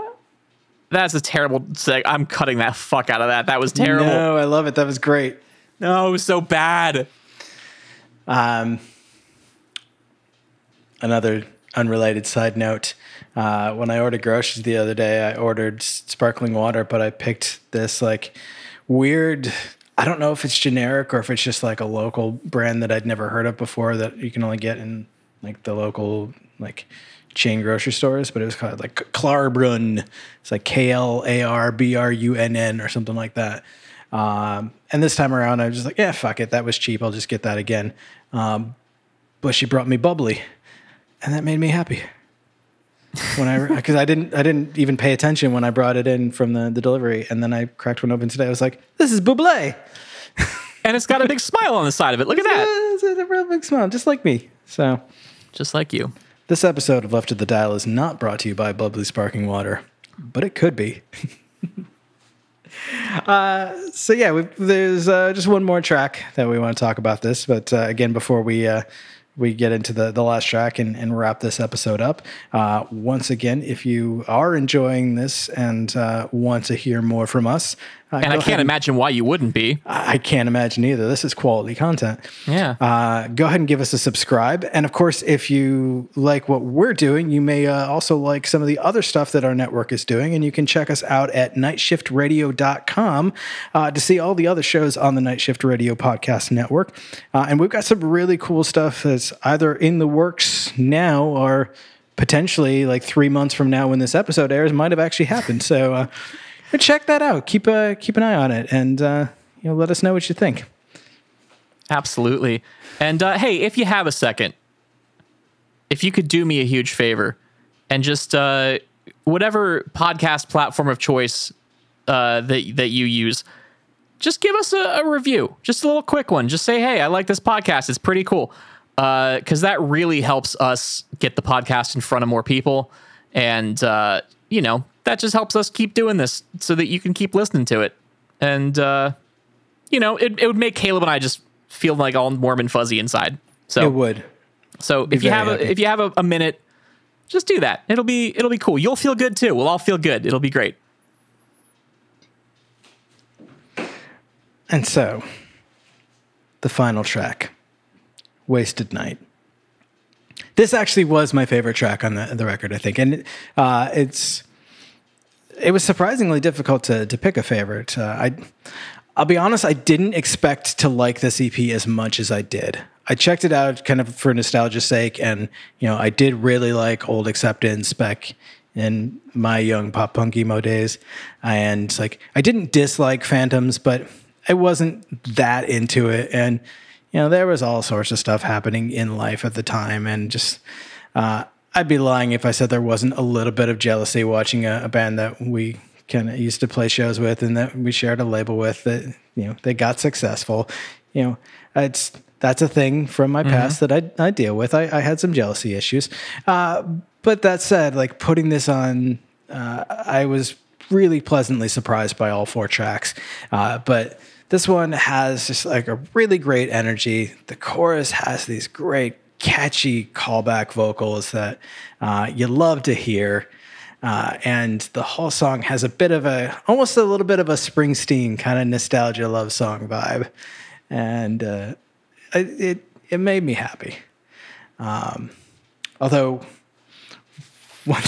that's a terrible. Seg- I'm cutting that fuck out of that. That was terrible. No, I love it. That was great. No, it was so bad. Um, another unrelated side note. Uh, when I ordered groceries the other day, I ordered sparkling water, but I picked this like weird. I don't know if it's generic or if it's just like a local brand that I'd never heard of before that you can only get in like the local like chain grocery stores. But it was called like Klarbrunn. It's like K L A R B R U N N or something like that. Um, and this time around, I was just like, yeah, fuck it. That was cheap. I'll just get that again. Um, but she brought me bubbly, and that made me happy. When I because I didn't I didn't even pay attention when I brought it in from the, the delivery, and then I cracked one open today. I was like, this is bubbly. And it's got a big smile on the side of it. Look at that. It's a real big smile, just like me. So Just like you. this episode of Left of the Dial is not brought to you by Bubbly Sparking Water, but it could be. uh, so yeah, there's uh, just one more track that we want to talk about this, but uh, again, before we uh, we get into the, the last track and, and wrap this episode up, uh, once again, if you are enjoying this and uh, want to hear more from us, uh, And I can't imagine why you wouldn't be. I can't imagine either. This is quality content. Yeah. Uh, go ahead and give us a subscribe. And of course, if you like what we're doing, you may uh, also like some of the other stuff that our network is doing. And you can check us out at nightshiftradio.com uh, to see all the other shows on the Night Shift Radio Podcast Network. Uh, and we've got some really cool stuff that's either in the works now or potentially like three months from now when this episode airs might have actually happened. So uh, check that out. Keep, uh, keep an eye on it and uh, you know, let us know what you think. Absolutely. And uh, hey, if you have a second, if you could do me a huge favor and just uh, whatever podcast platform of choice uh, that that you use, just give us a, a review, just a little quick one. Just say, "Hey, I like this podcast. It's pretty cool," because that really helps us get the podcast in front of more people, and uh, you know that just helps us keep doing this so that you can keep listening to it. And uh, you know, it, it would make Caleb and I just feel like all warm and fuzzy inside. So It would. so if you very have a, if you have a minute, just do that. It'll be it'll be cool. You'll feel good too. We'll all feel good. It'll be great. And so, the final track, Wasted Night. This actually was my favorite track on the, the record, I think. And uh, it's it was surprisingly difficult to, to pick a favorite. Uh, I, I'll be honest, I didn't expect to like this EP as much as I did. I checked it out kind of for nostalgia's sake, and you know, I did really like Old Acceptance, Spec, in my young pop punk emo days, and like I didn't dislike Phantoms, but I wasn't that into it, and you know, there was all sorts of stuff happening in life at the time, and just uh, I'd be lying if I said there wasn't a little bit of jealousy watching a, a band that we kind of used to play shows with and that we shared a label with that you know they got successful. You know, it's that's a thing from my past that I, I deal with. I, I had some jealousy issues, uh, but that said, like putting this on, uh, I was really pleasantly surprised by all four tracks. Uh, but this one has just like a really great energy. The chorus has these great, catchy callback vocals that uh, you love to hear. Uh, and the whole song has a bit of a, almost a little bit of a Springsteen kind of nostalgia love song vibe. And uh, it, it, made me happy. Um, although, one,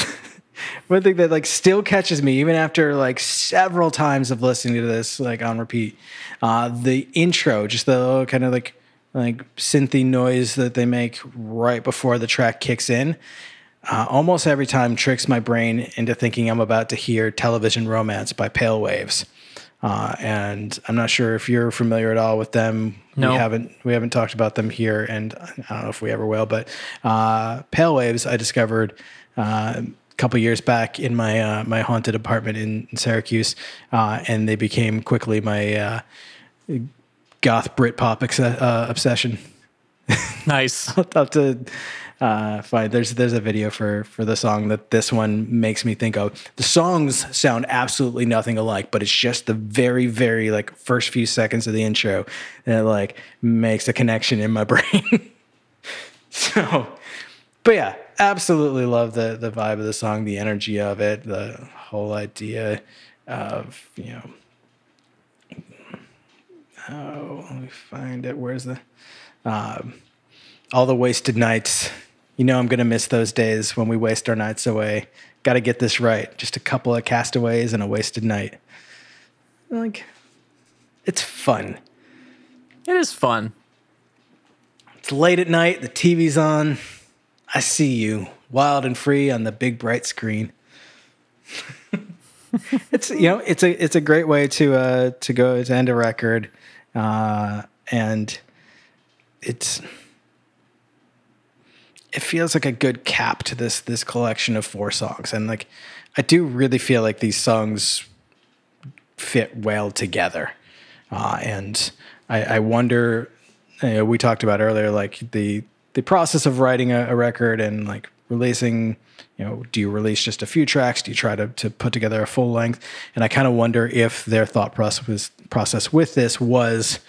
one thing that like still catches me even after like several times of listening to this like on repeat uh the intro just the little kind of like like synthy noise that they make right before the track kicks in uh, almost every time tricks my brain into thinking i'm about to hear television romance by pale waves uh, and i'm not sure if you're familiar at all with them No. we haven't we haven't talked about them here and i don't know if we ever will but uh, pale waves i discovered uh, couple years back in my uh, my haunted apartment in, in Syracuse, uh, and they became quickly my uh, goth Britpop ex- uh, obsession. Nice. I'll have to uh, find there's there's a video for for the song that this one makes me think of. The songs sound absolutely nothing alike, but it's just the very very like first few seconds of the intro that like makes a connection in my brain. So, but yeah, absolutely love the the vibe of the song, the energy of it, the whole idea of you know. Oh, let me find it. Where's the um, all the wasted nights? You know, I'm gonna miss those days when we waste our nights away. Got to get this right. Just a couple of castaways and a wasted night. Like, it's fun. It is fun. It's late at night, the TV's on. I see you, wild and free on the big bright screen. it's you know, it's a it's a great way to uh to go to end a record. Uh and it's it feels like a good cap to this this collection of four songs. And like I do really feel like these songs fit well together. Uh, and I, I wonder, you know, we talked about earlier, like the the process of writing a, a record and like releasing. You know, do you release just a few tracks? Do you try to to put together a full length? And I kind of wonder if their thought process process with this was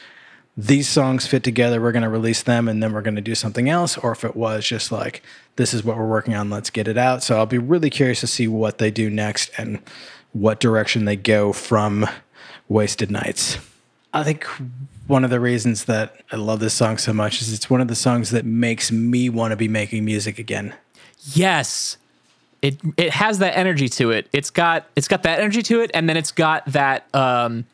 these songs fit together. We're going to release them, and then we're going to do something else, or if it was just like this is what we're working on. Let's get it out. So I'll be really curious to see what they do next and what direction they go from Wasted Nights. I think one of the reasons that I love this song so much is it's one of the songs that makes me want to be making music again. Yes. It it has that energy to it. It's got it's got that energy to it, and then it's got that um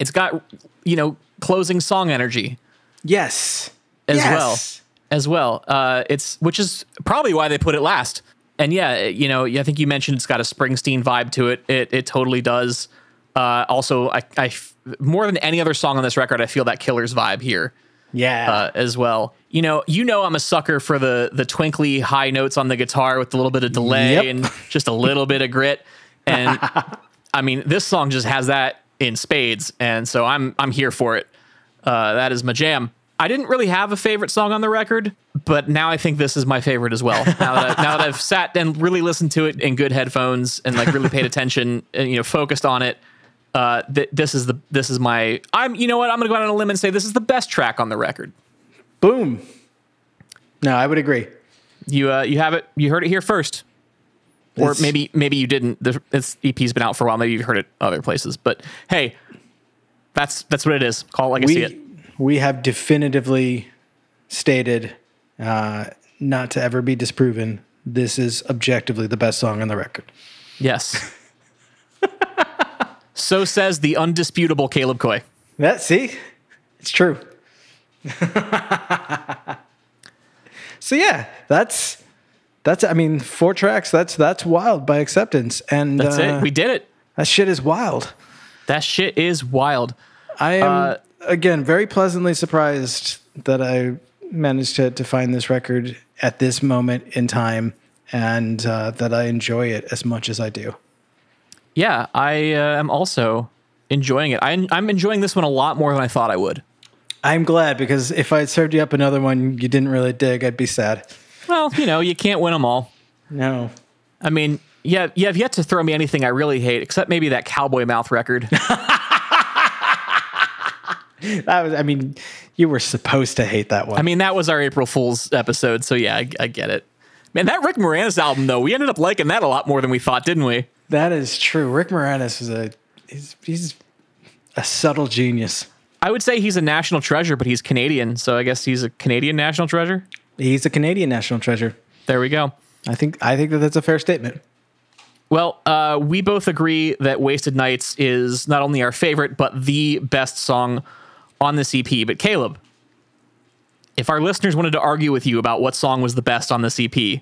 it's got you know, closing song energy Yes. as Yes. well. As well. Uh it's which is probably why they put it last. And yeah, you know, I think you mentioned it's got a Springsteen vibe to it. It it totally does. Uh also I I more than any other song on this record, I feel that Killer's vibe here. Yeah. uh, as well. You know, you know, I'm a sucker for the the twinkly high notes on the guitar with a little bit of delay Yep. and just a little bit of grit. And I mean, this song just has that in spades, and so I'm I'm here for it. Uh, that is my jam. I didn't really have a favorite song on the record, but now I think this is my favorite as well. Now that, I, now that I've sat and really listened to it in good headphones and like really paid attention and you know focused on it, uh, th- this is the this is my I'm you know what I'm gonna go out on a limb and say this is the best track on the record. Boom. No, I would agree. You uh, you have it. You heard it here first, or It's- maybe maybe you didn't. The, this EP's been out for a while. Maybe you've heard it other places. But hey, that's that's what it is. Call it like I see We it. we have definitively stated, uh, not to ever be disproven. This is objectively the best song on the record. Yes. so says the undisputable Caleb Coy. That see, it's true. so yeah, that's that's. I mean, four tracks. That's that's wild by acceptance, and That's uh, it. We did it. that shit is wild. That shit is wild. I am Uh, again very pleasantly surprised that I managed to to find this record at this moment in time, and uh, that I enjoy it as much as I do. Yeah, I uh, am also enjoying it. I, I'm enjoying this one a lot more than I thought I would. I'm glad because if I had served you up another one you didn't really dig, I'd be sad. Well, you know, you can't win them all. No. I mean, yeah, you have yet to throw me anything I really hate, except maybe that Cowboy Mouth record. That was, I mean, you were supposed to hate that one. I mean, that was our April Fool's episode, so yeah, I, I get it. Man, that Rick Moranis album though, we ended up liking that a lot more than we thought, didn't we? That is true. Rick Moranis is a, he's, he's a subtle genius. I would say he's a national treasure, but he's Canadian, so I guess he's a Canadian national treasure. He's a Canadian national treasure. There we go. I think, I think that that's a fair statement. Well, uh, we both agree that Wasted Nights is not only our favorite, but the best song on this EP. But Caleb, if our listeners wanted to argue with you about what song was the best on this EP,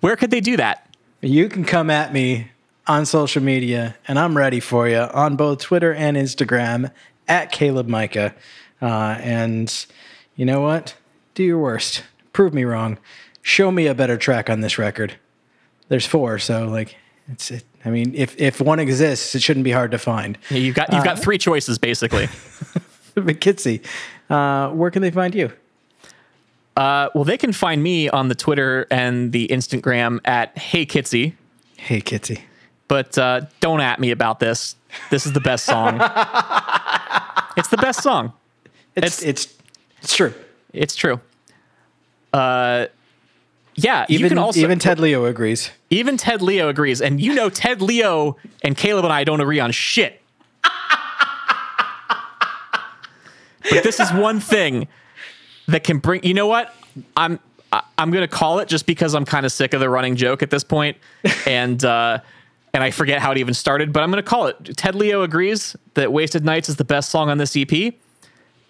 where could they do that? You can come at me on social media, and I'm ready for you on both Twitter and Instagram at Caleb Micah. Uh, and you know what? Do your worst. Prove me wrong. Show me a better track on this record. There's four, so like it's. It, I mean, if if one exists, it shouldn't be hard to find. Yeah, You've got you've got three choices basically. but Kitsy, uh, where can they find you? Uh, well, they can find me on the Twitter and the Instagram at Hey Kitsy, Hey, Kitsy. But uh, don't at me about this. This is the best song. it's the best song. It's It's- it's it's true. It's true. Uh, yeah, Even also even Ted Leo agrees. even Ted Leo agrees, and you know Ted Leo and Caleb and I don't agree on shit. but this is one thing that can bring. You know what? I'm I- I'm gonna call it just because I'm kind of sick of the running joke at this point, and uh, and I forget how it even started. But I'm gonna call it. Ted Leo agrees that "Wasted Nights" is the best song on this EP,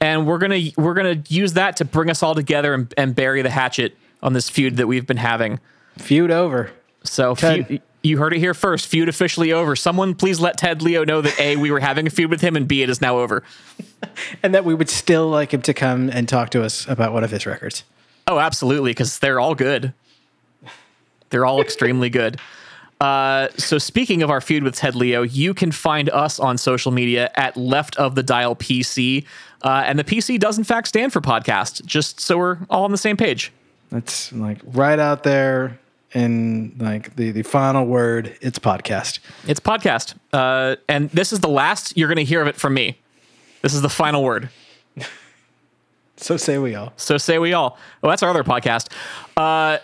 and we're gonna we're gonna use that to bring us all together and, and bury the hatchet on this feud that we've been having. Feud over. So feud, you heard it here first. Feud officially over. Someone please let Ted Leo know that A, we were having a feud with him, and B, it is now over. And that we would still like him to come and talk to us about one of his records. Oh, absolutely, because they're all good. They're all extremely good. Uh, so speaking of our feud with Ted Leo, you can find us on social media at Left of the Dial PC, uh, and the PC does in fact stand for podcast. Just so we're all on the same page. That's like right out there in like the, the final word. It's podcast. It's podcast, uh, and this is the last you're going to hear of it from me. This is the final word. So say we all. So say we all. Well, that's our other podcast. Uh,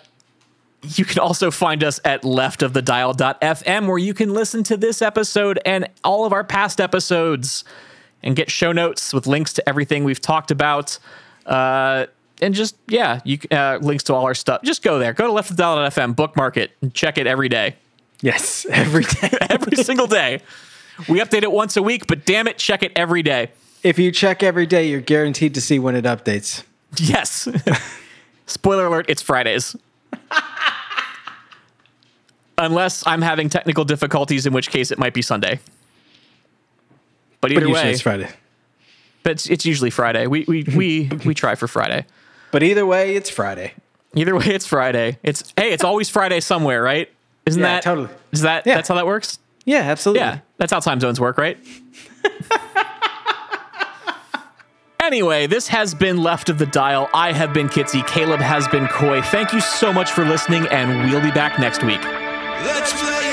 you can also find us at leftofthedial.fm where you can listen to this episode and all of our past episodes and get show notes with links to everything we've talked about. Uh, and just, yeah, you uh, links to all our stuff. Just go there. Go to leftofthedial.fm, bookmark it, and check it every day. Yes, every day. Every single day. We update it once a week, but damn it, check it every day. if you check every day, you're guaranteed to see when it updates. Yes. Spoiler alert, it's Fridays. Unless I'm having technical difficulties, in which case it might be Sunday. But either But usually way, it's Friday. but it's, it's usually Friday. We we we we try for Friday. But either way, it's Friday. Either way, it's Friday. It's hey, it's always Friday somewhere, right? Isn't Yeah, that totally. Is that Yeah. that's how that works? Yeah, absolutely. Yeah, that's how time zones work, right? anyway, this has been Left of the Dial. I have been Kitsy. Caleb has been Coy. Thank you so much for listening, and we'll be back next week. Let's play